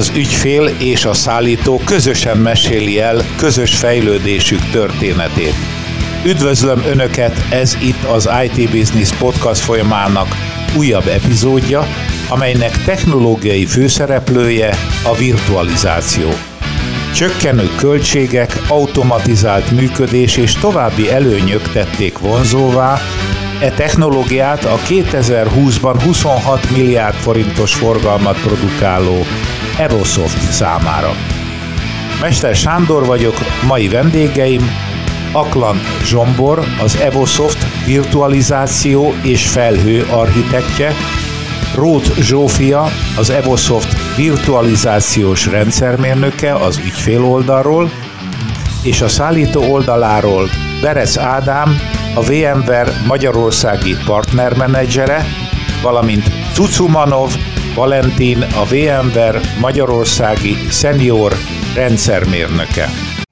Az ügyfél és a szállító közösen meséli el közös fejlődésük történetét. Üdvözlöm Önöket, ez itt az IT Business Podcast folyamának újabb epizódja, amelynek technológiai főszereplője a virtualizáció. Csökkenő költségek, automatizált működés és további előnyök tették vonzóvá e technológiát a 2020-ban 26 milliárd forintos forgalmat produkáló Evosoft számára. Mester Sándor vagyok, mai vendégeim Aklan Zsombor, az Evosoft virtualizáció és felhő architektje, Rót Zsófia, az Evosoft virtualizációs rendszermérnöke az ügyfél oldalról, és a szállító oldaláról Berec Ádám, a VMware Magyarországi partnermenedzsere, valamint Cucumanov Valentin, a VMware Magyarországi senior rendszermérnöke.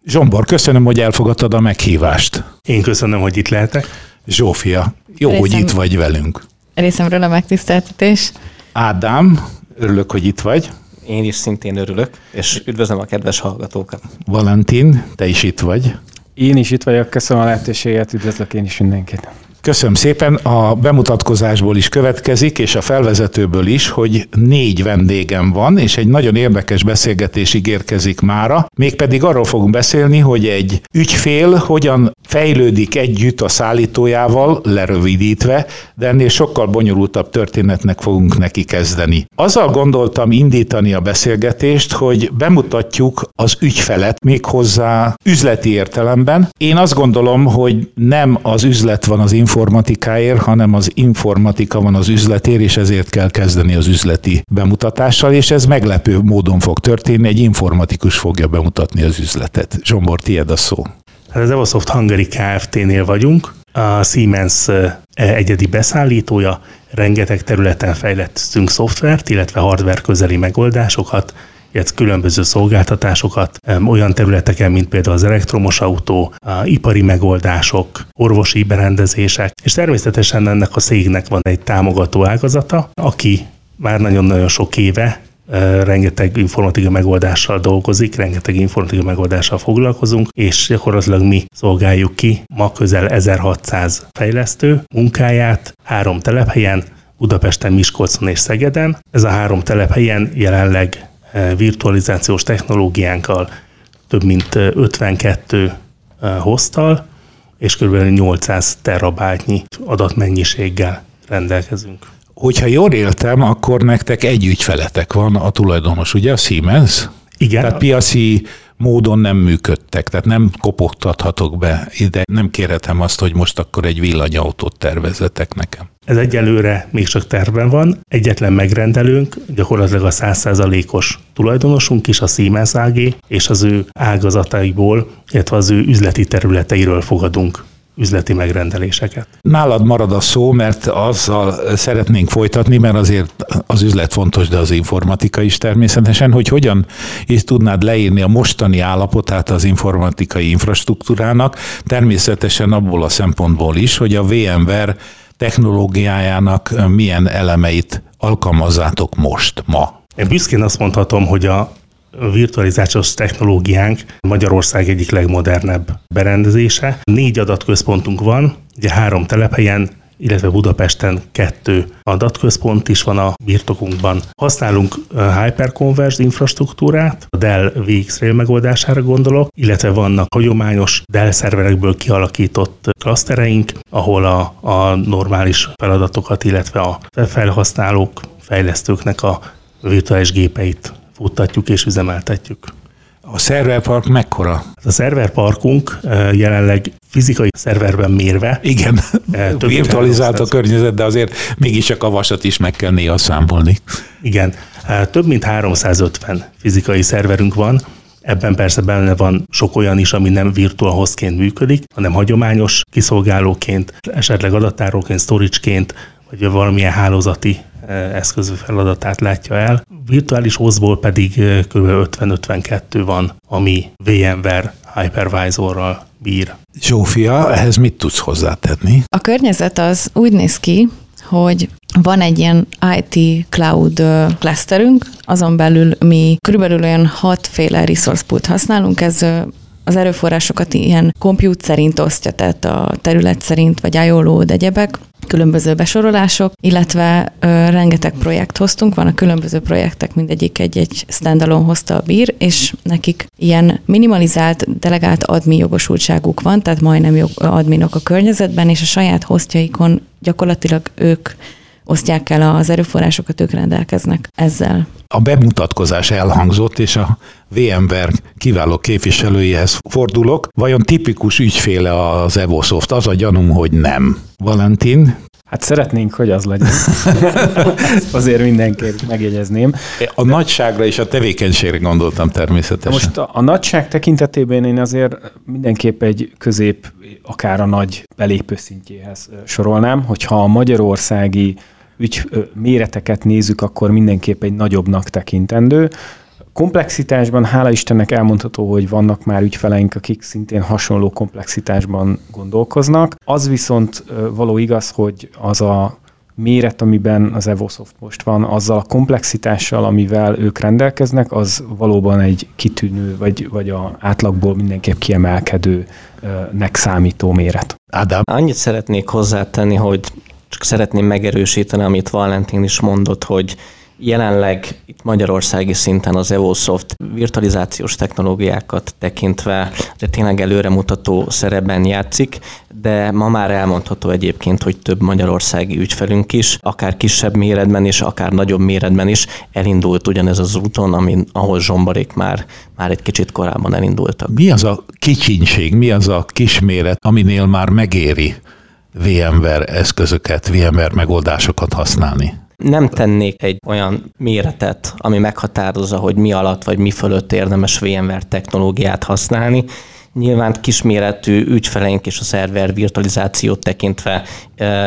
Zsombor, köszönöm, hogy elfogadtad a meghívást. Én köszönöm, hogy itt lehetek. Zsófia, jó, Részem, hogy itt vagy velünk. Részemről a megtiszteltetés. Ádám, örülök, hogy itt vagy. Én is szintén örülök, és üdvözlöm a kedves hallgatókat. Valentin, te is itt vagy. Én is itt vagyok, köszönöm a lehetőséget, üdvözlök én is mindenkit. Köszönöm szépen. A bemutatkozásból is következik, és a felvezetőből is, hogy négy vendégem van, és egy nagyon érdekes beszélgetés ígérkezik mára. Mégpedig arról fogunk beszélni, hogy egy ügyfél hogyan fejlődik együtt a szállítójával, lerövidítve, de ennél sokkal bonyolultabb történetnek fogunk neki kezdeni. Azzal gondoltam indítani a beszélgetést, hogy bemutatjuk az ügyfelet méghozzá üzleti értelemben. Én azt gondolom, hogy nem az üzlet van az informatikáért, hanem az informatika van az üzletér, és ezért kell kezdeni az üzleti bemutatással, és ez meglepő módon fog történni, egy informatikus fogja bemutatni az üzletet. Zsombor, tiéd a szó. Hát az Evosoft Hungary Kft-nél vagyunk, a Siemens e, egyedi beszállítója, rengeteg területen fejlesztünk szoftvert, illetve hardware közeli megoldásokat, különböző szolgáltatásokat olyan területeken, mint például az elektromos autó, ipari megoldások, orvosi berendezések, és természetesen ennek a szégnek van egy támogató ágazata, aki már nagyon-nagyon sok éve rengeteg informatikai megoldással dolgozik, rengeteg informatikai megoldással foglalkozunk, és gyakorlatilag mi szolgáljuk ki ma közel 1600 fejlesztő munkáját három telephelyen, Budapesten, Miskolcon és Szegeden. Ez a három telephelyen jelenleg virtualizációs technológiánkkal több mint 52 hoztal, és kb. 800 terabájtnyi adatmennyiséggel rendelkezünk. Hogyha jól éltem, akkor nektek egy ügyfeletek van a tulajdonos, ugye a Siemens? Igen. Tehát piaci módon nem működtek, tehát nem kopogtathatok be ide, nem kérhetem azt, hogy most akkor egy villanyautót tervezetek nekem. Ez egyelőre még csak tervben van. Egyetlen megrendelőnk, gyakorlatilag a 100%-os tulajdonosunk is, a Siemens AG, és az ő ágazataiból, illetve az ő üzleti területeiről fogadunk üzleti megrendeléseket. Nálad marad a szó, mert azzal szeretnénk folytatni, mert azért az üzlet fontos, de az informatika is természetesen, hogy hogyan is tudnád leírni a mostani állapotát az informatikai infrastruktúrának, természetesen abból a szempontból is, hogy a VMware technológiájának milyen elemeit alkalmazzátok most, ma. Én büszkén azt mondhatom, hogy a virtualizációs technológiánk Magyarország egyik legmodernebb berendezése. Négy adatközpontunk van, ugye három telephelyen, illetve Budapesten kettő adatközpont is van a birtokunkban. Használunk hyperconverged infrastruktúrát, a Dell VX-Rail megoldására gondolok, illetve vannak hagyományos Dell szerverekből kialakított klasztereink, ahol a, a normális feladatokat, illetve a felhasználók, fejlesztőknek a virtuális gépeit futtatjuk és üzemeltetjük. A szerverpark mekkora? A szerverparkunk jelenleg fizikai szerverben mérve. Igen, virtualizált a környezet, de azért mégiscsak a vasat is meg kell néha számolni. Igen, több mint 350 fizikai szerverünk van, Ebben persze benne van sok olyan is, ami nem virtual hostként működik, hanem hagyományos kiszolgálóként, esetleg adattáróként, storage-ként, vagy valamilyen hálózati eszköz feladatát látja el. Virtuális hozból pedig kb. 50-52 van, ami VMware hypervisorral bír. Zsófia, ehhez mit tudsz hozzátenni? A környezet az úgy néz ki, hogy Van egy ilyen IT cloud clusterünk, azon belül mi körülbelül olyan hatféle resource pool használunk, ez az erőforrásokat ilyen compute szerint osztja, tehát a terület szerint, vagy IO load, egyebek, különböző besorolások, illetve ö, rengeteg projekt hoztunk, van a különböző projektek, mindegyik egy-egy standalone hozta a bír, és nekik ilyen minimalizált, delegált admi jogosultságuk van, tehát majdnem jog, adminok a környezetben, és a saját hostjaikon gyakorlatilag ők osztják el az erőforrásokat, ők rendelkeznek ezzel. A bemutatkozás elhangzott, és a VMware kiváló képviselőjéhez fordulok. Vajon tipikus ügyféle az Evosoft? Az a gyanúm, hogy nem. Valentin, Hát szeretnénk, hogy az legyen. Azért mindenképp megjegyezném. A nagyságra és a tevékenységre gondoltam természetesen. Most a, a nagyság tekintetében én azért mindenképp egy közép, akár a nagy belépő szintjéhez sorolnám, hogyha a magyarországi ügy méreteket nézzük, akkor mindenképp egy nagyobbnak tekintendő. Komplexitásban, hála Istennek elmondható, hogy vannak már ügyfeleink, akik szintén hasonló komplexitásban gondolkoznak. Az viszont való igaz, hogy az a méret, amiben az Evosoft most van, azzal a komplexitással, amivel ők rendelkeznek, az valóban egy kitűnő, vagy, vagy a átlagból mindenképp kiemelkedőnek számító méret. Ádám? Annyit szeretnék hozzátenni, hogy csak szeretném megerősíteni, amit Valentin is mondott, hogy Jelenleg itt magyarországi szinten az EOSoft virtualizációs technológiákat tekintve de tényleg előremutató szerepben játszik, de ma már elmondható egyébként, hogy több magyarországi ügyfelünk is, akár kisebb méretben is, akár nagyobb méretben is elindult ugyanez az úton, amin, ahol zsombarék már, már egy kicsit korábban elindultak. Mi az a kicsinség, mi az a kisméret, aminél már megéri VMware eszközöket, VMware megoldásokat használni? Nem tennék egy olyan méretet, ami meghatározza, hogy mi alatt vagy mi fölött érdemes VMware technológiát használni. Nyilván kisméretű ügyfeleink és a szerver virtualizációt tekintve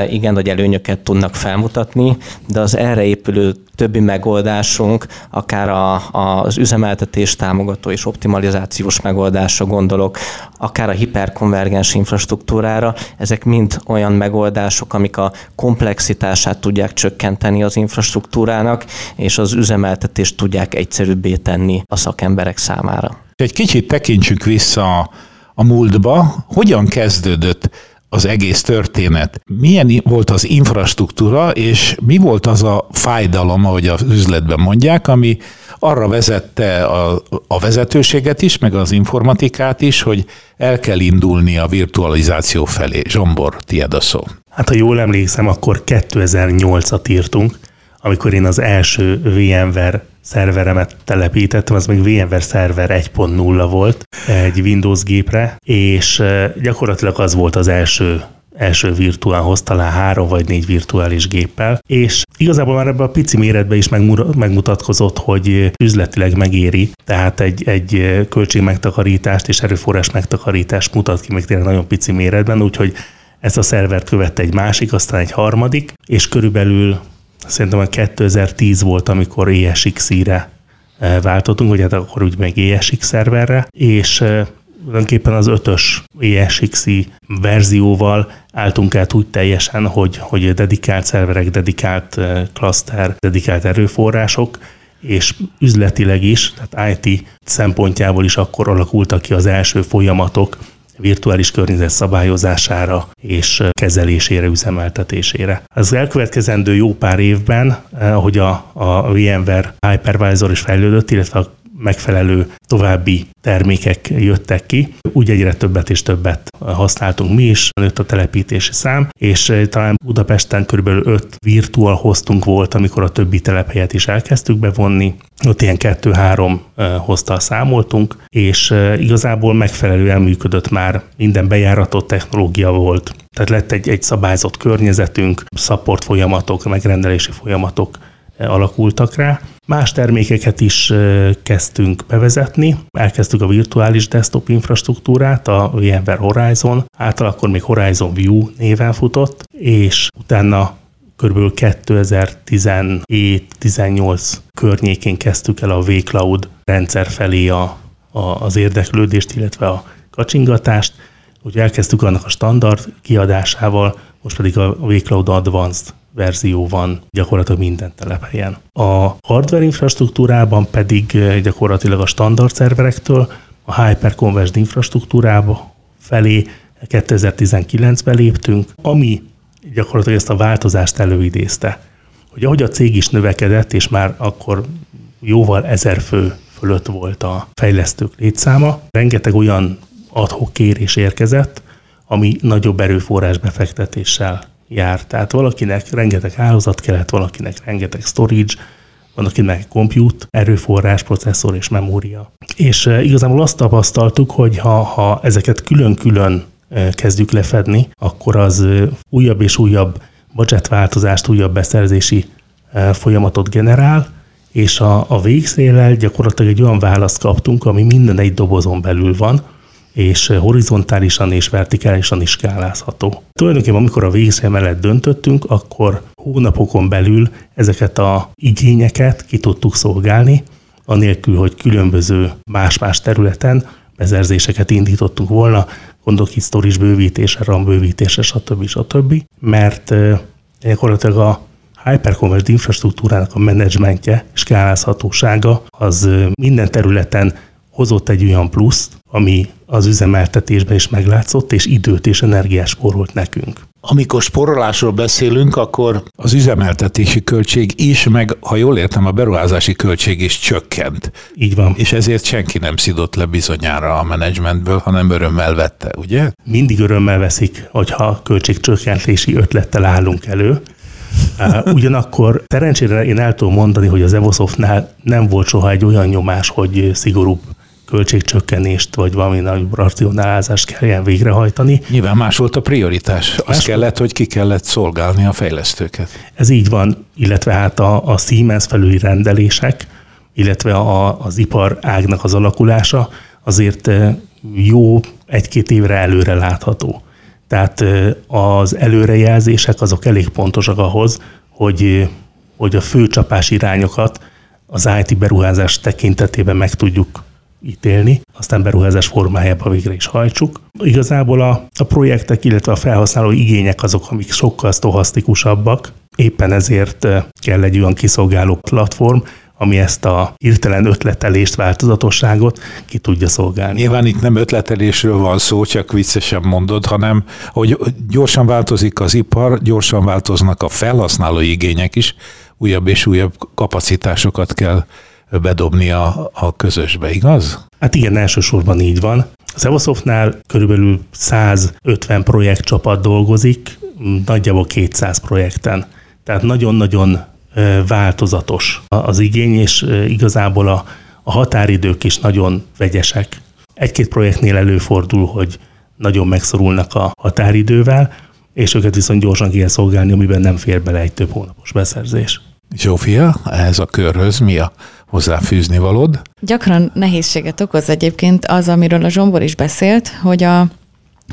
igen nagy előnyöket tudnak felmutatni, de az erre épülő többi megoldásunk, akár a, az üzemeltetés támogató és optimalizációs megoldásra gondolok, akár a hiperkonvergens infrastruktúrára, ezek mind olyan megoldások, amik a komplexitását tudják csökkenteni az infrastruktúrának, és az üzemeltetést tudják egyszerűbbé tenni a szakemberek számára. Egy kicsit tekintsünk vissza a múltba. Hogyan kezdődött az egész történet. Milyen volt az infrastruktúra, és mi volt az a fájdalom, ahogy az üzletben mondják, ami arra vezette a, a vezetőséget is, meg az informatikát is, hogy el kell indulni a virtualizáció felé. Zsombor, tiéd a szó. Hát ha jól emlékszem, akkor 2008-at írtunk, amikor én az első VMware szerveremet telepítettem, az még VMware szerver 1.0 volt egy Windows gépre, és gyakorlatilag az volt az első első virtuálhoz, talán három vagy négy virtuális géppel, és igazából már ebben a pici méretben is megmutatkozott, hogy üzletileg megéri, tehát egy, egy költségmegtakarítást és erőforrás megtakarítást mutat ki még tényleg nagyon pici méretben, úgyhogy ezt a szervert követte egy másik, aztán egy harmadik, és körülbelül szerintem a 2010 volt, amikor ESX-re eh, váltottunk, vagy hát akkor úgy meg ESX szerverre, és eh, tulajdonképpen az ötös ESXi verzióval álltunk át úgy teljesen, hogy, hogy dedikált szerverek, dedikált cluster, eh, dedikált erőforrások, és üzletileg is, tehát IT szempontjából is akkor alakultak ki az első folyamatok, virtuális környezet szabályozására és kezelésére, üzemeltetésére. Az elkövetkezendő jó pár évben, eh, ahogy a, a VMware Hypervisor is fejlődött, illetve a megfelelő további termékek jöttek ki. Úgy egyre többet és többet használtunk mi is, nőtt a telepítési szám, és eh, talán Budapesten körülbelül 5 virtual hostunk volt, amikor a többi telephelyet is elkezdtük bevonni. Ott ilyen kettő-három eh, hoztal számoltunk, és eh, igazából megfelelően működött már, minden bejáratott technológia volt. Tehát lett egy, egy szabályzott környezetünk, support folyamatok, megrendelési folyamatok alakultak rá. Más termékeket is kezdtünk bevezetni. Elkezdtük a virtuális desktop infrastruktúrát, a VMware Horizon, által akkor még Horizon View néven futott, és utána kb. 2017-18 környékén kezdtük el a vCloud rendszer felé a, a, az érdeklődést, illetve a kacsingatást. Úgy elkezdtük annak a standard kiadásával, most pedig a vCloud Advanced verzió van gyakorlatilag minden telephelyen. A hardware infrastruktúrában pedig gyakorlatilag a standard szerverektől a hyperconverged infrastruktúrába felé 2019-ben léptünk, ami gyakorlatilag ezt a változást előidézte. Hogy ahogy a cég is növekedett, és már akkor jóval ezer fő fölött volt a fejlesztők létszáma, rengeteg olyan adhok kérés érkezett, ami nagyobb erőforrás befektetéssel jár. Tehát valakinek rengeteg hálózat kellett, valakinek rengeteg storage, van akinek compute, erőforrás, processzor és memória. És e, igazából azt tapasztaltuk, hogy ha, ha ezeket külön-külön e, kezdjük lefedni, akkor az e, újabb és újabb budgetváltozást, újabb beszerzési folyamatot generál, és a, a végszélel gyakorlatilag egy olyan választ kaptunk, ami minden egy dobozon belül van, és horizontálisan és vertikálisan is skálázható. Tulajdonképpen amikor a végszél mellett döntöttünk, akkor hónapokon belül ezeket a igényeket ki tudtuk szolgálni, anélkül, hogy különböző más-más területen bezerzéseket indítottunk volna, gondolok itt storage bővítése, RAM bővítése, stb. stb. Mert gyakorlatilag a hyperconverged infrastruktúrának a menedzsmentje, skálázhatósága az minden területen hozott egy olyan pluszt, ami az üzemeltetésben is meglátszott, és időt és energiát spórolt nekünk. Amikor sporolásról beszélünk, akkor az üzemeltetési költség is, meg ha jól értem, a beruházási költség is csökkent. Így van. És ezért senki nem szidott le bizonyára a menedzsmentből, hanem örömmel vette, ugye? Mindig örömmel veszik, hogyha költségcsökkentési ötlettel állunk elő. Ugyanakkor szerencsére én el tudom mondani, hogy az Evosoftnál nem volt soha egy olyan nyomás, hogy szigorúbb költségcsökkenést, vagy valami nagy racionálázást kelljen végrehajtani. Nyilván más volt a prioritás. Az más kellett, hogy ki kellett szolgálni a fejlesztőket. Ez így van, illetve hát a, a Siemens felüli rendelések, illetve a, az ipar ágnak az alakulása azért jó egy-két évre előre látható. Tehát az előrejelzések azok elég pontosak ahhoz, hogy, hogy a főcsapás irányokat az IT beruházás tekintetében meg tudjuk ítélni, aztán beruházás formájában végre is hajtsuk. Igazából a, a projektek, illetve a felhasználó igények azok, amik sokkal sztohasztikusabbak, éppen ezért kell egy olyan kiszolgáló platform, ami ezt a hirtelen ötletelést, változatosságot ki tudja szolgálni. Nyilván itt nem ötletelésről van szó, csak viccesen mondod, hanem hogy gyorsan változik az ipar, gyorsan változnak a felhasználói igények is, újabb és újabb kapacitásokat kell bedobni a, a közösbe, igaz? Hát igen, elsősorban így van. Az Evosoftnál körülbelül 150 projektcsapat dolgozik, nagyjából 200 projekten. Tehát nagyon-nagyon változatos az igény, és igazából a, a határidők is nagyon vegyesek. Egy-két projektnél előfordul, hogy nagyon megszorulnak a határidővel, és őket viszont gyorsan kell szolgálni, amiben nem fér bele egy több hónapos beszerzés. Zsófia, ehhez a körhöz mi a hozzáfűzni valód? Gyakran nehézséget okoz egyébként az, amiről a Zsombor is beszélt, hogy a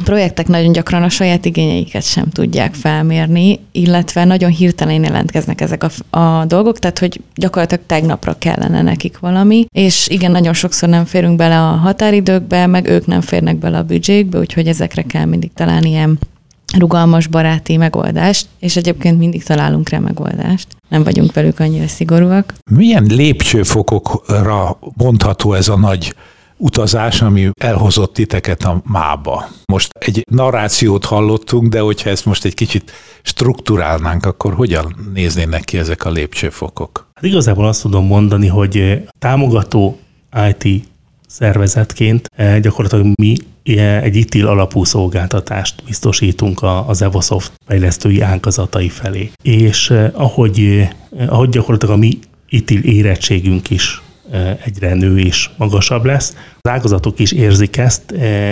projektek nagyon gyakran a saját igényeiket sem tudják felmérni, illetve nagyon hirtelen jelentkeznek ezek a, a dolgok, tehát hogy gyakorlatilag tegnapra kellene nekik valami, és igen, nagyon sokszor nem férünk bele a határidőkbe, meg ők nem férnek bele a büdzsékbe, úgyhogy ezekre kell mindig találni ilyen rugalmas baráti megoldást, és egyébként mindig találunk rá megoldást. Nem vagyunk velük annyira szigorúak. Milyen lépcsőfokokra mondható ez a nagy utazás, ami elhozott titeket a mába. Most egy narrációt hallottunk, de hogyha ezt most egy kicsit strukturálnánk, akkor hogyan néznének ki ezek a lépcsőfokok? Hát igazából azt tudom mondani, hogy támogató IT szervezetként eh, gyakorlatilag mi eh, egy ITIL alapú szolgáltatást biztosítunk az Evosoft fejlesztői ágazatai felé. És eh, ahogy, ahogy gyakorlatilag a mi ITIL érettségünk is egyre nő és magasabb lesz. Az ágazatok is érzik ezt,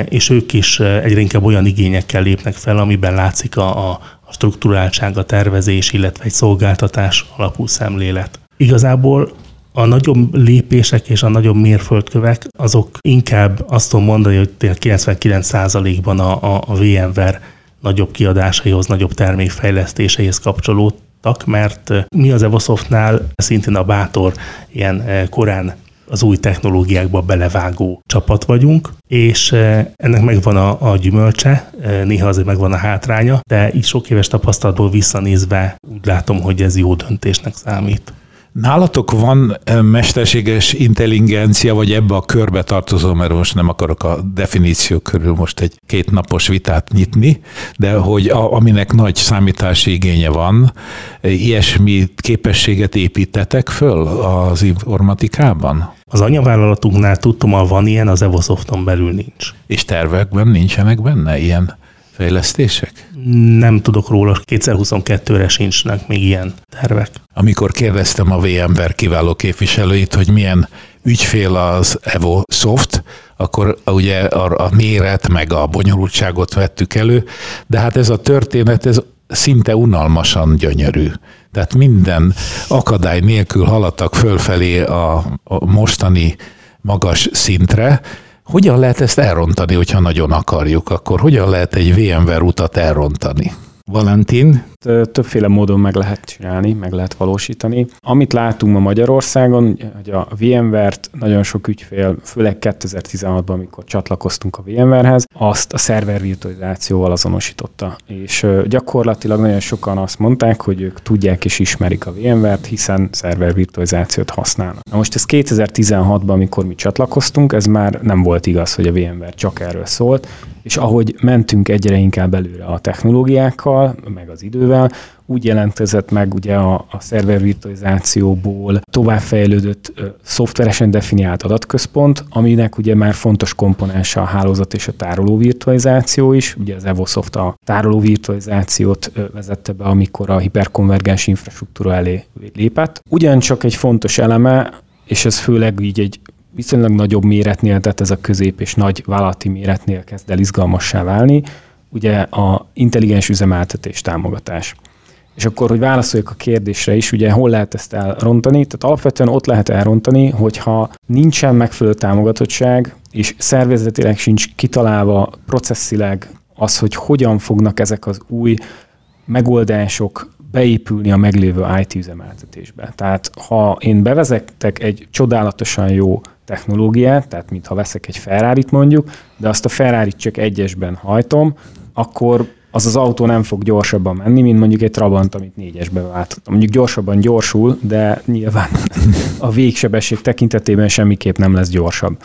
és ők is egyre inkább olyan igényekkel lépnek fel, amiben látszik a, a struktúráltság, a tervezés, illetve egy szolgáltatás alapú szemlélet. Igazából a nagyobb lépések és a nagyobb mérföldkövek, azok inkább azt tudom mondani, hogy 99%-ban a, a, a VMware nagyobb kiadásaihoz, nagyobb termékfejlesztéseihez kapcsolódtak, mert mi az Evosoftnál szintén a bátor ilyen korán az új technológiákba belevágó csapat vagyunk, és ennek megvan a, a gyümölcse, néha azért megvan a hátránya, de így sok éves tapasztalatból visszanézve úgy látom, hogy ez jó döntésnek számít. Nálatok van mesterséges intelligencia, vagy ebbe a körbe tartozó, mert most nem akarok a definíció körül most egy kétnapos vitát nyitni, de hogy a, aminek nagy számítási igénye van, ilyesmi képességet építetek föl az informatikában? Az anyavállalatunknál tudtommal van ilyen, az Evosofton belül nincs. És tervekben nincsenek benne ilyen fejlesztések? Nem tudok róla, 2022-re sincsnek még ilyen tervek. Amikor kérdeztem a VMware kiváló képviselőit, hogy milyen ügyfél az Evo Soft, akkor ugye a, a méret meg a bonyolultságot vettük elő, de hát ez a történet, ez szinte unalmasan gyönyörű. Tehát minden akadály nélkül haladtak fölfelé a, a mostani magas szintre, hogyan lehet ezt elrontani, hogyha nagyon akarjuk? Akkor hogyan lehet egy VMware utat elrontani? Valentin? Többféle módon meg lehet csinálni, meg lehet valósítani. Amit látunk ma Magyarországon, hogy a VMware-t nagyon sok ügyfél, főleg 2016-ban, amikor csatlakoztunk a VMware-hez, azt a szerver virtualizációval azonosította. És gyakorlatilag nagyon sokan azt mondták, hogy ők tudják és ismerik a VMware-t, hiszen szerver virtualizációt használnak. Na most ez 2016-ban, amikor mi csatlakoztunk, ez már nem volt igaz, hogy a VMware csak erről szólt, és ahogy mentünk egyre inkább előre a technológiákkal, meg az idővel, úgy jelentkezett meg ugye a, a szerver virtualizációból továbbfejlődött ö, szoftveresen definiált adatközpont, aminek ugye már fontos komponense a hálózat és a tároló virtualizáció is. Ugye az Evosoft a tároló virtualizációt vezette be, amikor a hiperkonvergens infrastruktúra elé lépett. Ugyancsak egy fontos eleme, és ez főleg így egy viszonylag nagyobb méretnél, tehát ez a közép és nagy vállalati méretnél kezd el izgalmassá válni, ugye a intelligens üzemeltetés támogatás. És akkor, hogy válaszoljak a kérdésre is, ugye hol lehet ezt elrontani? Tehát alapvetően ott lehet elrontani, hogyha nincsen megfelelő támogatottság, és szervezetileg sincs kitalálva processzileg az, hogy hogyan fognak ezek az új megoldások beépülni a meglévő IT üzemeltetésbe. Tehát ha én bevezetek egy csodálatosan jó technológiát, tehát mintha veszek egy ferrari mondjuk, de azt a ferrari csak egyesben hajtom, akkor az az autó nem fog gyorsabban menni, mint mondjuk egy Trabant, amit négyesbe váltottam. Mondjuk gyorsabban gyorsul, de nyilván a végsebesség tekintetében semmiképp nem lesz gyorsabb.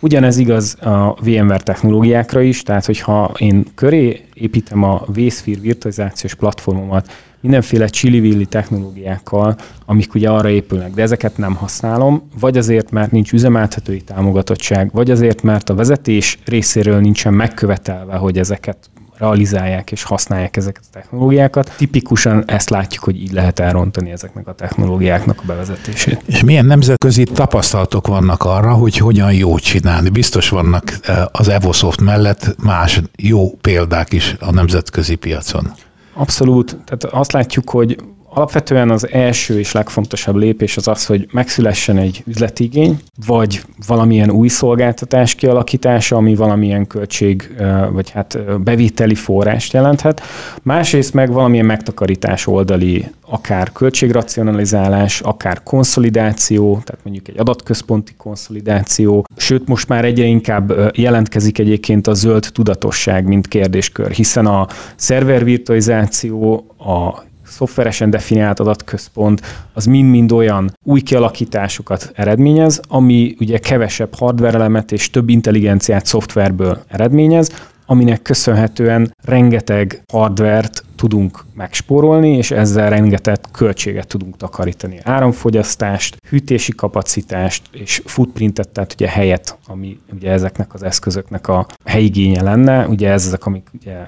Ugyanez igaz a VMware technológiákra is, tehát hogyha én köré építem a vSphere virtualizációs platformomat, mindenféle csili technológiákkal, amik ugye arra épülnek, de ezeket nem használom, vagy azért, mert nincs üzemeltetői támogatottság, vagy azért, mert a vezetés részéről nincsen megkövetelve, hogy ezeket realizálják és használják ezeket a technológiákat. Tipikusan ezt látjuk, hogy így lehet elrontani ezeknek a technológiáknak a bevezetését. És milyen nemzetközi tapasztalatok vannak arra, hogy hogyan jó csinálni? Biztos vannak eh, az Evosoft mellett más jó példák is a nemzetközi piacon. Abszolút. Tehát azt látjuk, hogy Alapvetően az első és legfontosabb lépés az az, hogy megszülessen egy üzletigény, vagy valamilyen új szolgáltatás kialakítása, ami valamilyen költség, vagy hát bevételi forrást jelenthet. Másrészt meg valamilyen megtakarítás oldali, akár költségracionalizálás, akár konszolidáció, tehát mondjuk egy adatközponti konszolidáció, sőt most már egyre inkább jelentkezik egyébként a zöld tudatosság, mint kérdéskör, hiszen a szervervirtualizáció, a szoftveresen definiált adatközpont, az mind-mind olyan új kialakításokat eredményez, ami ugye kevesebb hardware elemet és több intelligenciát szoftverből eredményez, aminek köszönhetően rengeteg hardvert tudunk megspórolni, és ezzel rengeteg költséget tudunk takarítani. Áramfogyasztást, hűtési kapacitást és footprintet, tehát ugye helyet, ami ugye ezeknek az eszközöknek a helyigénye lenne. Ugye ez ezek, amik ugye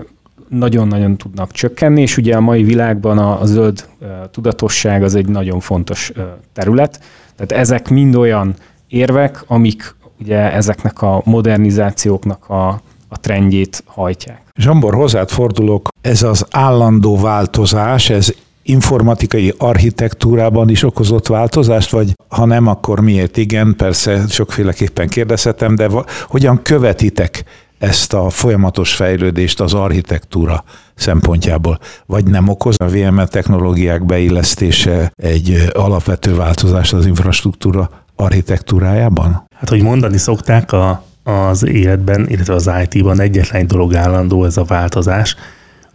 nagyon-nagyon tudnak csökkenni, és ugye a mai világban a, a zöld tudatosság az egy nagyon fontos terület. Tehát ezek mind olyan érvek, amik ugye ezeknek a modernizációknak a, a trendjét hajtják. Zsambor, hozzád fordulok, ez az állandó változás, ez informatikai architektúrában is okozott változást, vagy ha nem, akkor miért igen? Persze sokféleképpen kérdezhetem, de hogyan követitek ezt a folyamatos fejlődést az architektúra szempontjából, vagy nem okoz a VML technológiák beillesztése egy alapvető változást az infrastruktúra architektúrájában? Hát, hogy mondani szokták, a, az életben, illetve az IT-ban egyetlen dolog állandó, ez a változás.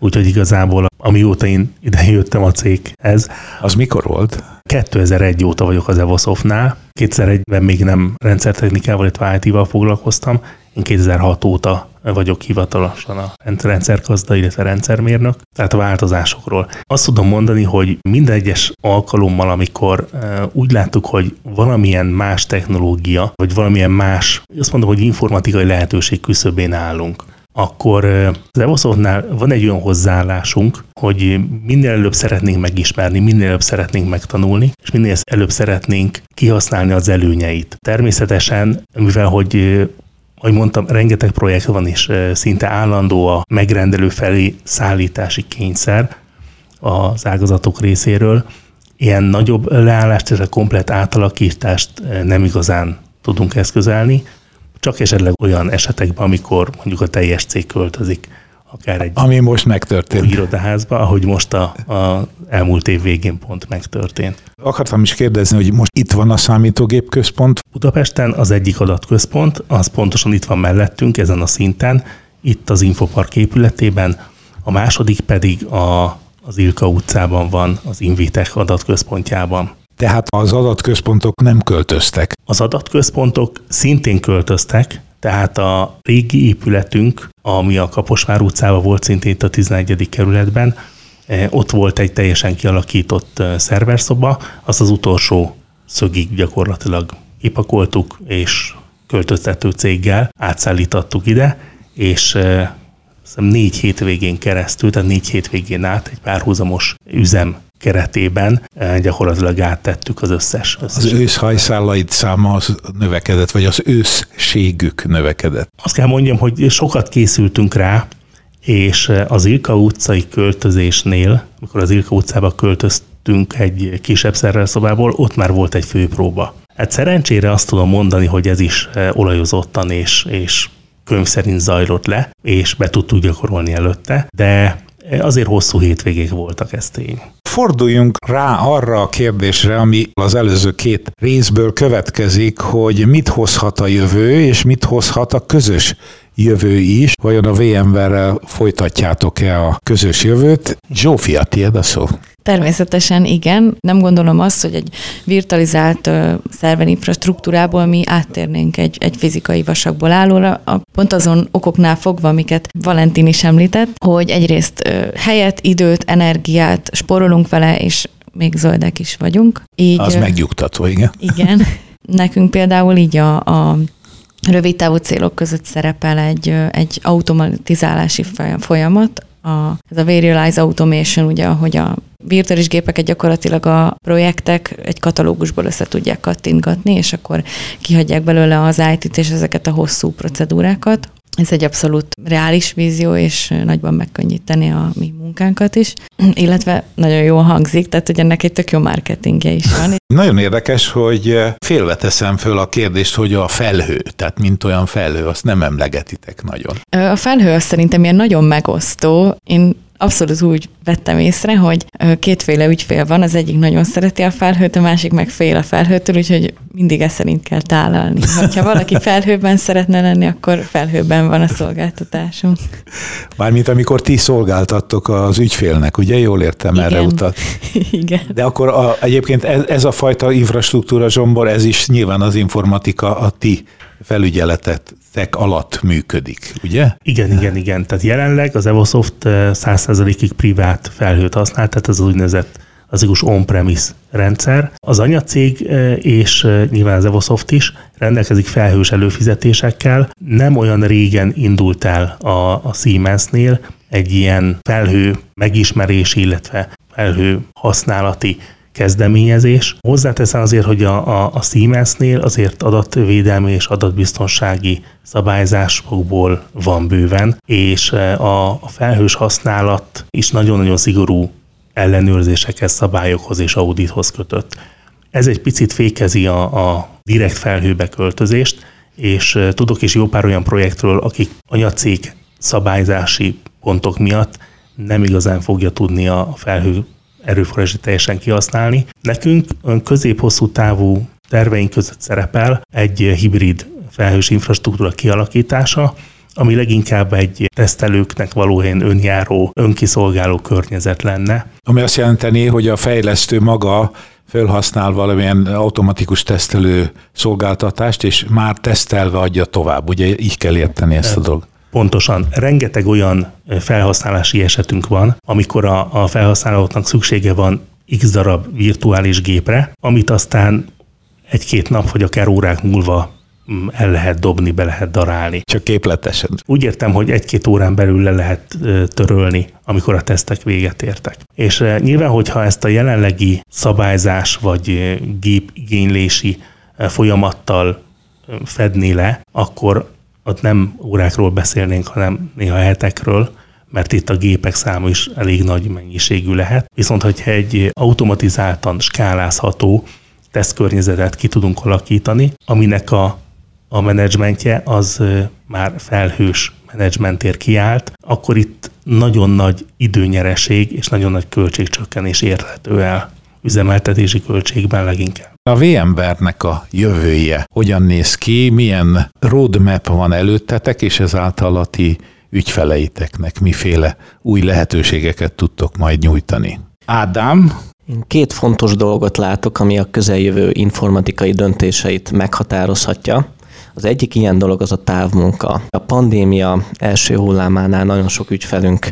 Úgyhogy igazából, amióta én ide jöttem a céghez. Az mikor volt? 2001 óta vagyok az Evosoftnál. 2001-ben még nem rendszertechnikával, illetve IT-val foglalkoztam. Én 2006 óta vagyok hivatalosan a rendszergazda, illetve rendszermérnök, tehát a változásokról. Azt tudom mondani, hogy minden egyes alkalommal, amikor úgy láttuk, hogy valamilyen más technológia, vagy valamilyen más, azt mondom, hogy informatikai lehetőség küszöbén állunk, akkor az Evosoftnál van egy olyan hozzáállásunk, hogy minél előbb szeretnénk megismerni, minél előbb szeretnénk megtanulni, és minél előbb szeretnénk kihasználni az előnyeit. Természetesen, mivel hogy ahogy mondtam, rengeteg projekt van, és szinte állandó a megrendelő felé szállítási kényszer az ágazatok részéről. Ilyen nagyobb leállást, a komplet átalakítást nem igazán tudunk eszközelni, csak esetleg olyan esetekben, amikor mondjuk a teljes cég költözik akár egy Ami most megtörtént. irodaházba, ahogy most a, a elmúlt év végén pont megtörtént. Akartam is kérdezni, hogy most itt van a számítógép központ. Budapesten az egyik adatközpont, az pontosan itt van mellettünk, ezen a szinten, itt az Infopark épületében, a második pedig a, az Ilka utcában van, az Invitech adatközpontjában. Tehát az adatközpontok nem költöztek. Az adatközpontok szintén költöztek, tehát a régi épületünk, ami a Kaposvár utcában volt szintén itt a 11. kerületben, eh, ott volt egy teljesen kialakított eh, szerverszoba, azt az utolsó szögig gyakorlatilag kipakoltuk, és költöztető céggel átszállítottuk ide, és eh, négy hétvégén keresztül, tehát négy hétvégén át egy párhuzamos üzem keretében eh, gyakorlatilag áttettük az összes. összes. Az őszhajszállaid száma az növekedett, vagy az őszségük növekedett? Azt kell mondjam, hogy sokat készültünk rá, és eh, az Ilka utcai költözésnél, amikor az Ilka utcába költöztünk egy kisebb szerrelszobából, ott már volt egy főpróba. Hát szerencsére azt tudom mondani, hogy ez is eh, olajozottan és, és könyv szerint zajlott le, és be tudtuk gyakorolni előtte, de azért hosszú hétvégék voltak, ez tény. Forduljunk rá arra a kérdésre, ami az előző két részből következik, hogy mit hozhat a jövő, és mit hozhat a közös jövő is. Vajon a VMware-rel folytatjátok-e a közös jövőt? Zsófia, tiéd a szó. Természetesen igen. Nem gondolom azt, hogy egy virtualizált uh, szerver infrastruktúrából mi áttérnénk egy, egy fizikai vasakból állóra, a, pont azon okoknál fogva, amiket Valentin is említett, hogy egyrészt uh, helyet, időt, energiát spórolunk vele, és még zöldek is vagyunk. Így, Az megnyugtató, igen. Igen. Nekünk például így a, a rövid távú célok között szerepel egy, egy automatizálási folyamat, a, ez a Varialize Automation, ugye, hogy a virtuális gépeket gyakorlatilag a projektek egy katalógusból össze tudják kattintgatni, és akkor kihagyják belőle az IT-t és ezeket a hosszú procedúrákat. Ez egy abszolút reális vízió, és nagyban megkönnyíteni a mi munkánkat is, illetve nagyon jól hangzik, tehát hogy ennek egy tök jó marketingje is van. Nagyon érdekes, hogy félve teszem föl a kérdést, hogy a felhő, tehát mint olyan felhő, azt nem emlegetitek nagyon. A felhő azt szerintem ilyen nagyon megosztó. Én abszolút úgy vettem észre, hogy kétféle ügyfél van, az egyik nagyon szereti a felhőt, a másik meg fél a felhőtől, úgyhogy mindig ezt szerint kell tálalni. Ha valaki felhőben szeretne lenni, akkor felhőben van a szolgáltatásunk. Mármint amikor ti szolgáltattok az ügyfélnek, ugye? Jól értem, Igen. erre utat. Igen. De akkor a, egyébként ez, ez a fajta infrastruktúra, Zsombor, ez is nyilván az informatika a ti felügyeletetek alatt működik, ugye? Igen, igen, igen. Tehát jelenleg az Evosoft 100%-ig privát felhőt használ, tehát ez az úgynevezett az on-premise rendszer. Az anyacég és nyilván az Evosoft is rendelkezik felhős előfizetésekkel. Nem olyan régen indult el a, a Siemensnél egy ilyen felhő megismerési, illetve felhő használati kezdeményezés. Hozzáteszem azért, hogy a, a, a Siemensnél azért adatvédelmi és adatbiztonsági szabályzásokból van bőven, és e, a, a felhős használat is nagyon-nagyon szigorú ellenőrzésekhez, szabályokhoz és audithoz kötött. Ez egy picit fékezi a, a direkt felhőbe költözést, és e, tudok is jó pár olyan projektről, akik anyacég szabályzási pontok miatt nem igazán fogja tudni a felhő erőforrási teljesen kihasználni. Nekünk közép-hosszú távú terveink között szerepel egy hibrid felhős infrastruktúra kialakítása, ami leginkább egy tesztelőknek való önjáró, önkiszolgáló környezet lenne. Ami azt jelenteni, hogy a fejlesztő maga felhasznál valamilyen automatikus tesztelő szolgáltatást, és már tesztelve adja tovább. Ugye így kell érteni ezt a dolgot. Pontosan. Rengeteg olyan felhasználási esetünk van, amikor a, a felhasználóknak szüksége van x darab virtuális gépre, amit aztán egy-két nap vagy akár órák múlva mm, el lehet dobni, be lehet darálni. Csak képletesen. Úgy értem, hogy egy-két órán belül le lehet törölni, amikor a tesztek véget értek. És nyilván, hogyha ezt a jelenlegi szabályzás vagy gépigénylési folyamattal fedni le, akkor ott nem órákról beszélnénk, hanem néha hetekről, mert itt a gépek száma is elég nagy mennyiségű lehet. Viszont, hogyha egy automatizáltan skálázható tesztkörnyezetet ki tudunk alakítani, aminek a, a menedzsmentje az már felhős menedzsmentért kiállt, akkor itt nagyon nagy időnyereség és nagyon nagy költségcsökkenés érhető el üzemeltetési költségben leginkább. A VMware-nek a jövője hogyan néz ki, milyen roadmap van előttetek, és ezáltal a ti ügyfeleiteknek miféle új lehetőségeket tudtok majd nyújtani? Ádám, én két fontos dolgot látok, ami a közeljövő informatikai döntéseit meghatározhatja. Az egyik ilyen dolog az a távmunka. A pandémia első hullámánál nagyon sok ügyfelünk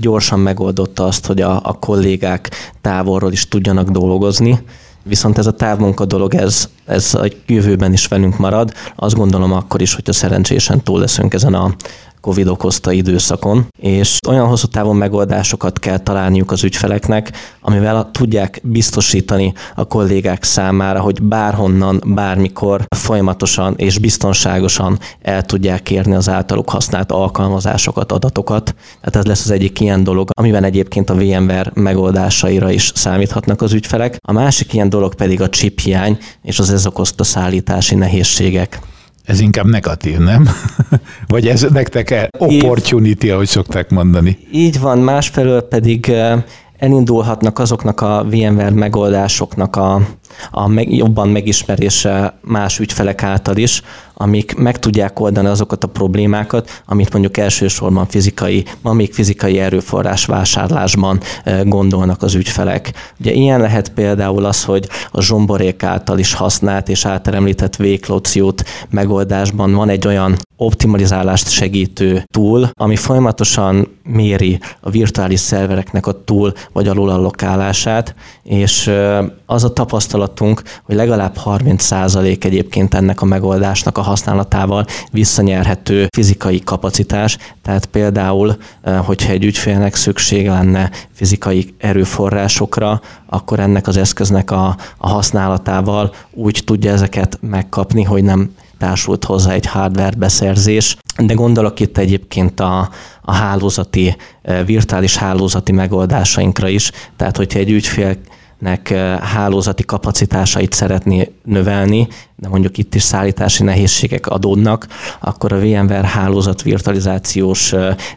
gyorsan megoldotta azt, hogy a, a kollégák távolról is tudjanak dolgozni, Viszont ez a távmunka dolog, ez, ez a jövőben is velünk marad. Azt gondolom akkor is, hogyha szerencsésen túl leszünk ezen a Covid okozta időszakon, és olyan hosszú távon megoldásokat kell találniuk az ügyfeleknek, amivel tudják biztosítani a kollégák számára, hogy bárhonnan, bármikor folyamatosan és biztonságosan el tudják kérni az általuk használt alkalmazásokat, adatokat. Tehát ez lesz az egyik ilyen dolog, amiben egyébként a VMware megoldásaira is számíthatnak az ügyfelek. A másik ilyen dolog pedig a chip hiány és az ez okozta szállítási nehézségek. Ez inkább negatív, nem? Vagy ez nektek opportunity, ahogy szokták mondani? Így van, másfelől pedig eh, elindulhatnak azoknak a VMware megoldásoknak a, a meg, jobban megismerése más ügyfelek által is, amik meg tudják oldani azokat a problémákat, amit mondjuk elsősorban fizikai, ma még fizikai erőforrás vásárlásban gondolnak az ügyfelek. Ugye ilyen lehet például az, hogy a zsomborék által is használt és által véglociót megoldásban van egy olyan optimalizálást segítő tool, ami folyamatosan méri a virtuális szervereknek a túl vagy alulallokálását, és az a tapasztalatunk, hogy legalább 30% egyébként ennek a megoldásnak a használatával visszanyerhető fizikai kapacitás, tehát például, hogyha egy ügyfélnek szükség lenne fizikai erőforrásokra, akkor ennek az eszköznek a, a használatával úgy tudja ezeket megkapni, hogy nem társult hozzá egy hardware beszerzés, de gondolok itt egyébként a, a hálózati, virtuális hálózati megoldásainkra is, tehát hogyha egy ügyfél nek hálózati kapacitásait szeretné növelni, de mondjuk itt is szállítási nehézségek adódnak, akkor a VMware hálózat virtualizációs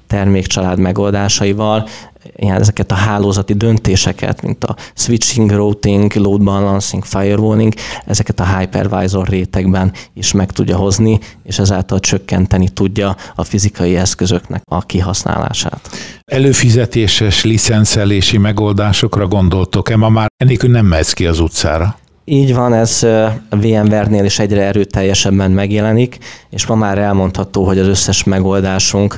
termékcsalád megoldásaival ilyen ezeket a hálózati döntéseket, mint a switching, routing, load balancing, firewalling, ezeket a hypervisor rétegben is meg tudja hozni, és ezáltal csökkenteni tudja a fizikai eszközöknek a kihasználását. Előfizetéses licenszelési megoldásokra gondoltok-e? Ma már enélkül nem mehetsz ki az utcára. Így van, ez a VMware-nél is egyre erőteljesebben megjelenik, és ma már elmondható, hogy az összes megoldásunk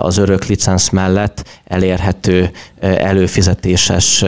az örök licensz mellett elérhető előfizetéses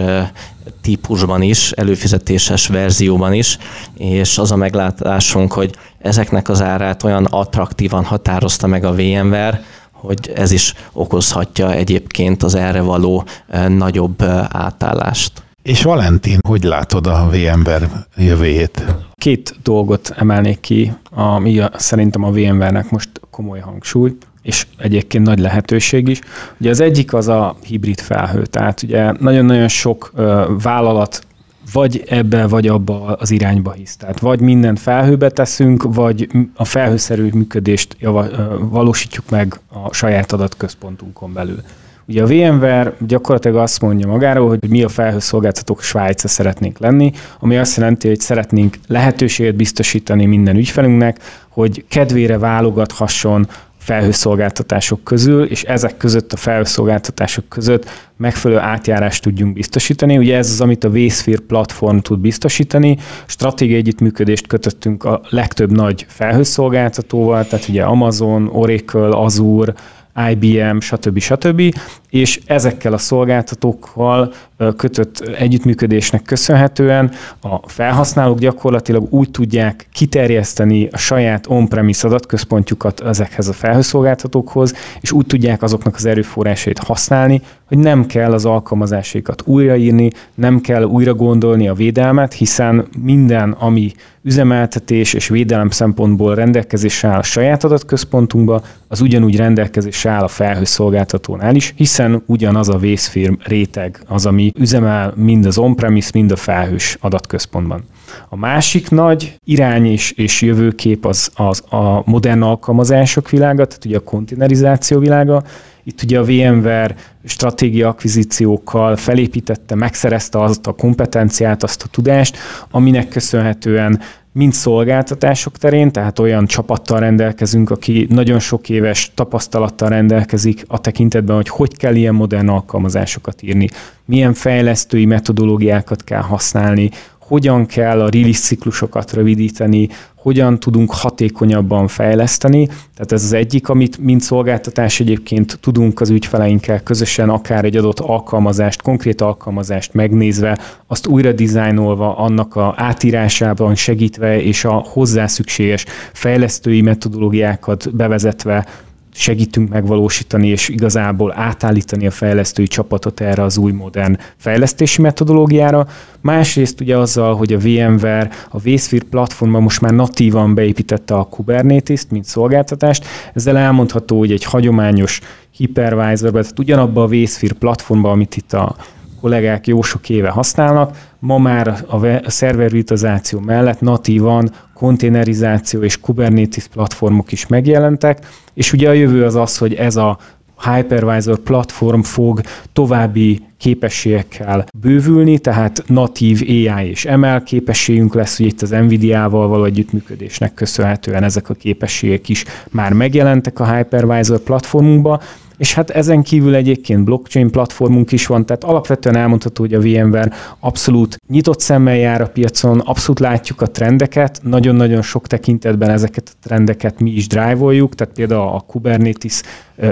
típusban is, előfizetéses verzióban is, és az a meglátásunk, hogy ezeknek az árát olyan attraktívan határozta meg a VMware, hogy ez is okozhatja egyébként az erre való nagyobb átállást. És Valentin, hogy látod a VMware jövőjét? Két dolgot emelnék ki, ami a, szerintem a VMware-nek most komoly hangsúly, és egyébként nagy lehetőség is. Ugye az egyik az a hibrid felhő, tehát ugye nagyon-nagyon sok ö, vállalat vagy ebbe, vagy abba az irányba hisz. Tehát vagy mindent felhőbe teszünk, vagy a felhőszerű működést java, valósítjuk meg a saját adatközpontunkon belül. Ugye a VMware gyakorlatilag azt mondja magáról, hogy mi a felhőszolgáltatók Svájca szeretnénk lenni, ami azt jelenti, hogy szeretnénk lehetőséget biztosítani minden ügyfelünknek, hogy kedvére válogathasson felhőszolgáltatások közül, és ezek között a felhőszolgáltatások között megfelelő átjárást tudjunk biztosítani. Ugye ez az, amit a vSphere platform tud biztosítani. Stratégiai együttműködést kötöttünk a legtöbb nagy felhőszolgáltatóval, tehát ugye Amazon, Oracle, Azure, IBM, stb. stb. És ezekkel a szolgáltatókkal kötött együttműködésnek köszönhetően a felhasználók gyakorlatilag úgy tudják kiterjeszteni a saját on-premise adatközpontjukat ezekhez a felhőszolgáltatókhoz, és úgy tudják azoknak az erőforrásait használni, hogy nem kell az alkalmazásaikat újraírni, nem kell újra gondolni a védelmet, hiszen minden, ami üzemeltetés és védelem szempontból rendelkezésre áll a saját adatközpontunkba, az ugyanúgy rendelkezésre áll a felhőszolgáltatónál is, hiszen ugyanaz a vSphere réteg az, ami üzemel mind az on-premise, mind a felhős adatközpontban. A másik nagy irány és, és jövőkép az, az a modern alkalmazások világa, tehát ugye a kontinerizáció világa. Itt ugye a VMware stratégia akvizíciókkal felépítette, megszerezte azt a kompetenciát, azt a tudást, aminek köszönhetően mind szolgáltatások terén, tehát olyan csapattal rendelkezünk, aki nagyon sok éves tapasztalattal rendelkezik a tekintetben, hogy hogy kell ilyen modern alkalmazásokat írni, milyen fejlesztői metodológiákat kell használni, hogyan kell a release ciklusokat rövidíteni, hogyan tudunk hatékonyabban fejleszteni. Tehát ez az egyik, amit mint szolgáltatás egyébként tudunk az ügyfeleinkkel közösen akár egy adott alkalmazást, konkrét alkalmazást megnézve, azt újra dizájnolva, annak a átírásában segítve és a hozzá szükséges fejlesztői metodológiákat bevezetve segítünk megvalósítani, és igazából átállítani a fejlesztői csapatot erre az új modern fejlesztési metodológiára. Másrészt ugye azzal, hogy a VMware a vSphere platformban most már natívan beépítette a Kubernetes-t, mint szolgáltatást, ezzel elmondható, hogy egy hagyományos hypervisorban, tehát ugyanabban a vSphere platformban, amit itt a kollégák jó sok éve használnak, ma már a szervervirtualizáció mellett natívan konténerizáció és Kubernetes platformok is megjelentek, és ugye a jövő az az, hogy ez a hypervisor platform fog további képességekkel bővülni, tehát natív AI és ML képességünk lesz, hogy itt az Nvidia-val való együttműködésnek köszönhetően ezek a képességek is már megjelentek a hypervisor platformunkba, és hát ezen kívül egyébként blockchain platformunk is van, tehát alapvetően elmondható, hogy a VMware abszolút nyitott szemmel jár a piacon, abszolút látjuk a trendeket, nagyon-nagyon sok tekintetben ezeket a trendeket mi is drive-oljuk, tehát például a Kubernetes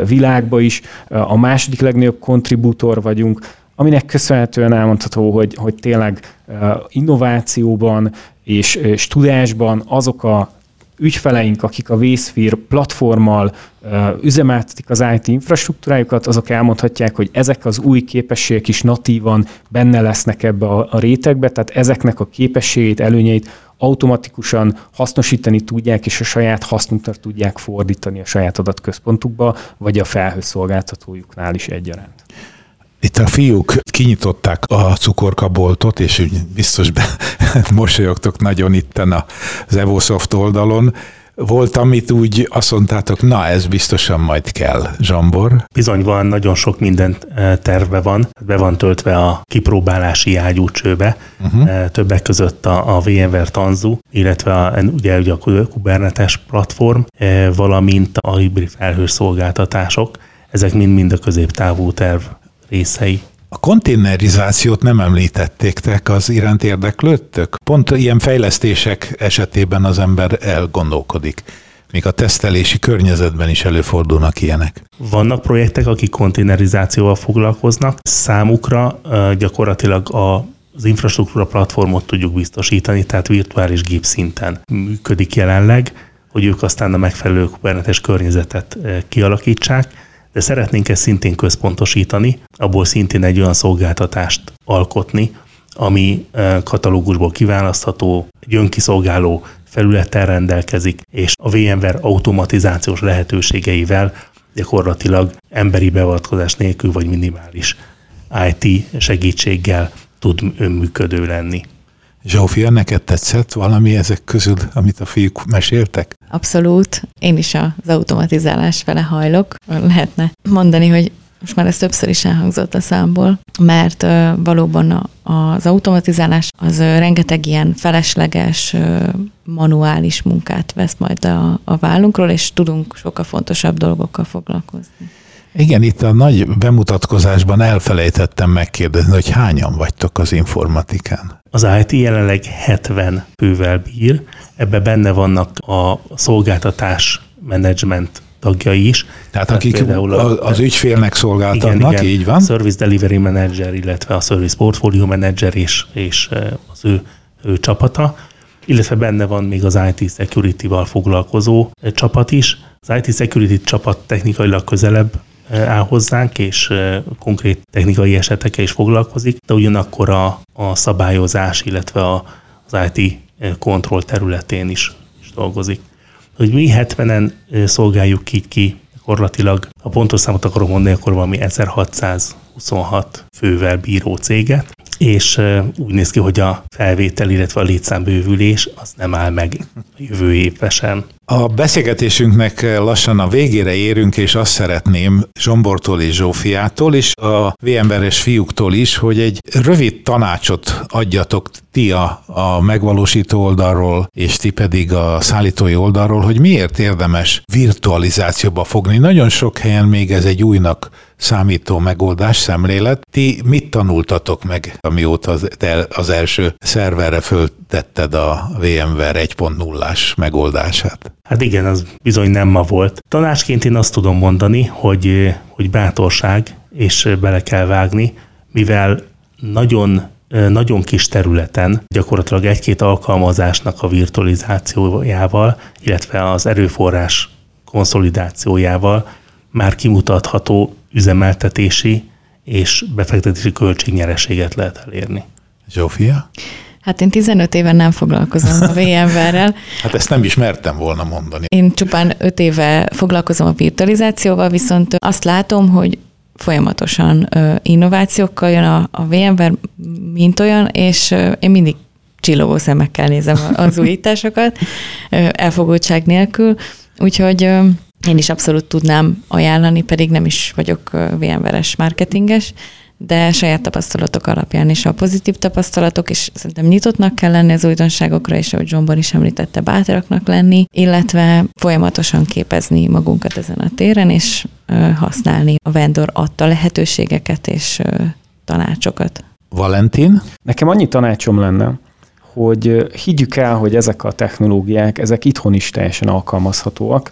világba is a második legnagyobb kontribútor vagyunk, aminek köszönhetően elmondható, hogy, hogy tényleg innovációban és, és tudásban azok a ügyfeleink, akik a vSphere platformmal üzemeltetik az IT infrastruktúrájukat, azok elmondhatják, hogy ezek az új képességek is natívan benne lesznek ebbe a, a rétegbe, tehát ezeknek a képességét, előnyeit automatikusan hasznosítani tudják, és a saját hasznukra tudják fordítani a saját adatközpontukba, vagy a felhőszolgáltatójuknál is egyaránt. Itt a fiúk kinyitották a cukorkaboltot, és úgy biztos be, mosolyogtok nagyon itten az Evosoft oldalon. Volt, amit úgy azt mondtátok, na ez biztosan majd kell, Zsambor. Bizony van, nagyon sok minden e, terve van. Be van töltve a kipróbálási ágyúcsőbe, uh-huh. többek között a, a VMware Tanzu, illetve a, ugye, ugye a Kubernetes platform, e, valamint a hibrid felhős szolgáltatások. Ezek mind-mind a középtávú terv részei. A konténerizációt nem említették, az iránt érdeklődtök? Pont ilyen fejlesztések esetében az ember elgondolkodik. Még a tesztelési környezetben is előfordulnak ilyenek. Vannak projektek, akik konténerizációval foglalkoznak. Számukra gyakorlatilag a az infrastruktúra platformot tudjuk biztosítani, tehát virtuális gép szinten működik jelenleg, hogy ők aztán a megfelelő kubernetes környezetet kialakítsák de szeretnénk ezt szintén központosítani, abból szintén egy olyan szolgáltatást alkotni, ami e, katalógusból kiválasztható, egy önkiszolgáló felülettel rendelkezik, és a VMware automatizációs lehetőségeivel gyakorlatilag emberi beavatkozás nélkül vagy minimális IT segítséggel tud önműködő lenni. Zsófia, neked tetszett valami ezek közül, amit a fiúk meséltek? Abszolút. Én is az automatizálás fele hajlok. Lehetne mondani, hogy most már ez többször is elhangzott a számból, mert valóban az automatizálás az rengeteg ilyen felesleges, manuális munkát vesz majd a, a vállunkról, és tudunk sokkal fontosabb dolgokkal foglalkozni. Igen, itt a nagy bemutatkozásban elfelejtettem megkérdezni, hogy hányan vagytok az informatikán? Az IT jelenleg 70 fővel bír, ebbe benne vannak a szolgáltatás menedzsment tagjai is. Tehát, Tehát akik a, az ügyfélnek szolgáltatnak, igen, igen, így van? Service Delivery Manager, illetve a Service Portfolio Manager és, és az ő, ő csapata, illetve benne van még az IT Security-val foglalkozó csapat is. Az IT Security csapat technikailag közelebb áll hozzánk, és konkrét technikai esetekkel is foglalkozik, de ugyanakkor a, a szabályozás, illetve a, az IT kontroll területén is, is dolgozik. Hogy mi 70-en szolgáljuk így ki, gyakorlatilag, ha pontos számot akarok mondani, akkor valami 1626 fővel bíró céget, és úgy néz ki, hogy a felvétel, illetve a létszámbővülés az nem áll meg jövő évben sem. A beszélgetésünknek lassan a végére érünk, és azt szeretném Zsombortól és Zsófiától, és a VMBR-es fiúktól is, hogy egy rövid tanácsot adjatok ti a, a megvalósító oldalról, és ti pedig a szállítói oldalról, hogy miért érdemes virtualizációba fogni. Nagyon sok helyen még ez egy újnak számító megoldás, szemlélet. Ti mit tanultatok meg, amióta az, az első szerverre föltetted a VMware 1.0-ás megoldását? Hát igen, az bizony nem ma volt. Tanácsként én azt tudom mondani, hogy, hogy bátorság, és bele kell vágni, mivel nagyon nagyon kis területen, gyakorlatilag egy-két alkalmazásnak a virtualizációjával, illetve az erőforrás konszolidációjával már kimutatható üzemeltetési és befektetési költségnyereséget lehet elérni. Zsófia? Hát én 15 éven nem foglalkozom a VMware-rel. Hát ezt nem is mertem volna mondani. Én csupán 5 éve foglalkozom a virtualizációval, viszont azt látom, hogy folyamatosan innovációkkal jön a, a VMware, mint olyan, és én mindig csillogó szemekkel nézem az újításokat, elfogultság nélkül, úgyhogy én is abszolút tudnám ajánlani, pedig nem is vagyok VMware-es marketinges, de saját tapasztalatok alapján is a pozitív tapasztalatok, és szerintem nyitottnak kell lenni az újdonságokra, és ahogy Zsombor is említette, bátraknak lenni, illetve folyamatosan képezni magunkat ezen a téren, és használni a vendor adta lehetőségeket és tanácsokat. Valentin? Nekem annyi tanácsom lenne, hogy higgyük el, hogy ezek a technológiák, ezek itthon is teljesen alkalmazhatóak,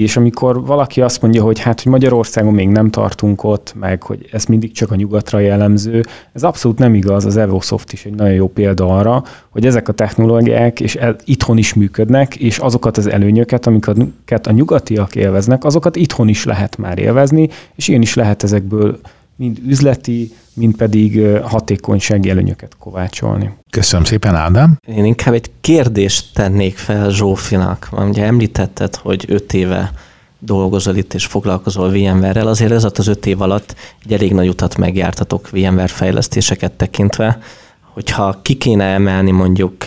és amikor valaki azt mondja, hogy hát, hogy Magyarországon még nem tartunk ott, meg hogy ez mindig csak a nyugatra jellemző, ez abszolút nem igaz, az Evosoft is egy nagyon jó példa arra, hogy ezek a technológiák és el, itthon is működnek, és azokat az előnyöket, amiket a nyugatiak élveznek, azokat itthon is lehet már élvezni, és ilyen is lehet ezekből mind üzleti, mind pedig hatékonysági előnyöket kovácsolni. Köszönöm szépen, Ádám. Én inkább egy kérdést tennék fel Zsófinak. Ugye említetted, hogy öt éve dolgozol itt és foglalkozol VMware-rel, azért ez az öt év alatt egy elég nagy utat megjártatok VMware fejlesztéseket tekintve hogyha ki kéne emelni mondjuk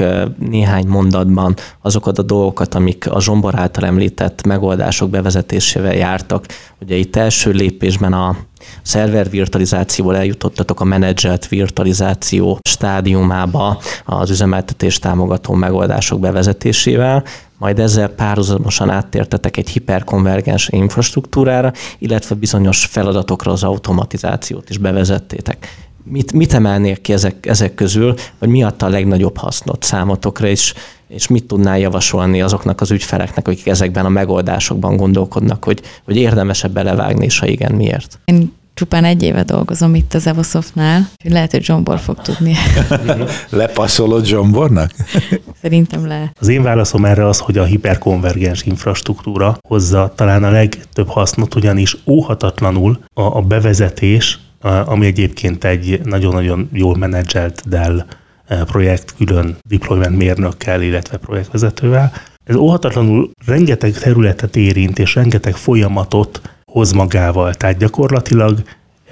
néhány mondatban azokat a dolgokat, amik a Zsombor által említett megoldások bevezetésével jártak, ugye itt első lépésben a szerver virtualizációval eljutottatok a menedzselt virtualizáció stádiumába az üzemeltetés támogató megoldások bevezetésével, majd ezzel párhuzamosan áttértetek egy hiperkonvergens infrastruktúrára, illetve bizonyos feladatokra az automatizációt is bevezettétek mit, mit emelnék ki ezek, ezek közül, vagy mi adta a legnagyobb hasznot számotokra, és, és mit tudnál javasolni azoknak az ügyfeleknek, akik ezekben a megoldásokban gondolkodnak, hogy, hogy érdemesebb belevágni, és ha igen, miért? Én csupán egy éve dolgozom itt az Evosoftnál, hogy lehet, hogy Zsombor fog tudni. Lepasszolod Zsombornak? Szerintem le. Az én válaszom erre az, hogy a hiperkonvergens infrastruktúra hozza talán a legtöbb hasznot, ugyanis óhatatlanul a, a bevezetés ami egyébként egy nagyon-nagyon jól menedzselt Dell e, projekt külön deployment mérnökkel, illetve projektvezetővel. Ez óhatatlanul rengeteg területet érint, és rengeteg folyamatot hoz magával. Tehát gyakorlatilag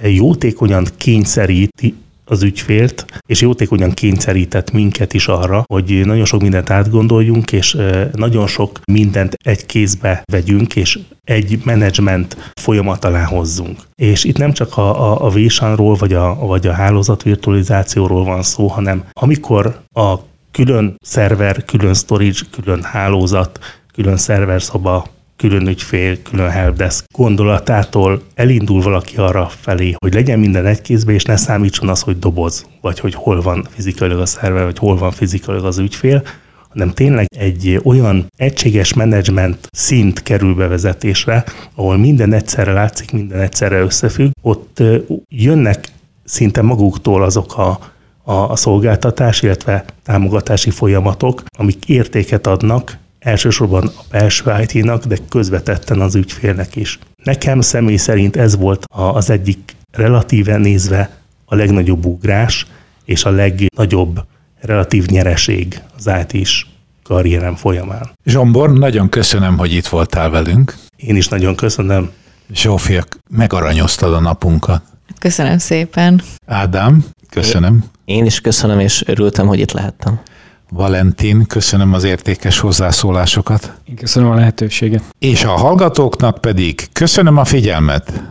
jótékonyan kényszeríti az ügyfélt, és jótékonyan kényszerített minket is arra, hogy nagyon sok mindent átgondoljunk, és nagyon sok mindent egy kézbe vegyünk, és egy menedzsment folyamat alá hozzunk. És itt nem csak a, a, a Vésanról, vagy a, vagy a hálózat virtualizációról van szó, hanem amikor a külön szerver, külön storage, külön hálózat, külön szerverszoba külön ügyfél, külön helpdesk gondolatától elindul valaki arra felé, hogy legyen minden egy kézbe, és ne számítson az, hogy doboz, vagy hogy hol van fizikailag a szerver, vagy hol van fizikailag az ügyfél, hanem tényleg egy olyan egységes menedzsment szint kerül bevezetésre, ahol minden egyszerre látszik, minden egyszerre összefügg, ott jönnek szinte maguktól azok a, a szolgáltatás, illetve támogatási folyamatok, amik értéket adnak, elsősorban a belső IT-nak, de közvetetten az ügyfélnek is. Nekem személy szerint ez volt az egyik relatíven nézve a legnagyobb ugrás, és a legnagyobb relatív nyereség az IT-s karrierem folyamán. Zsombor, nagyon köszönöm, hogy itt voltál velünk. Én is nagyon köszönöm. Zsófia, megaranyoztad a napunkat. Köszönöm szépen. Ádám, köszönöm. Én is köszönöm, és örültem, hogy itt lehettem. Valentin, köszönöm az értékes hozzászólásokat. Én köszönöm a lehetőséget. És a hallgatóknak pedig köszönöm a figyelmet.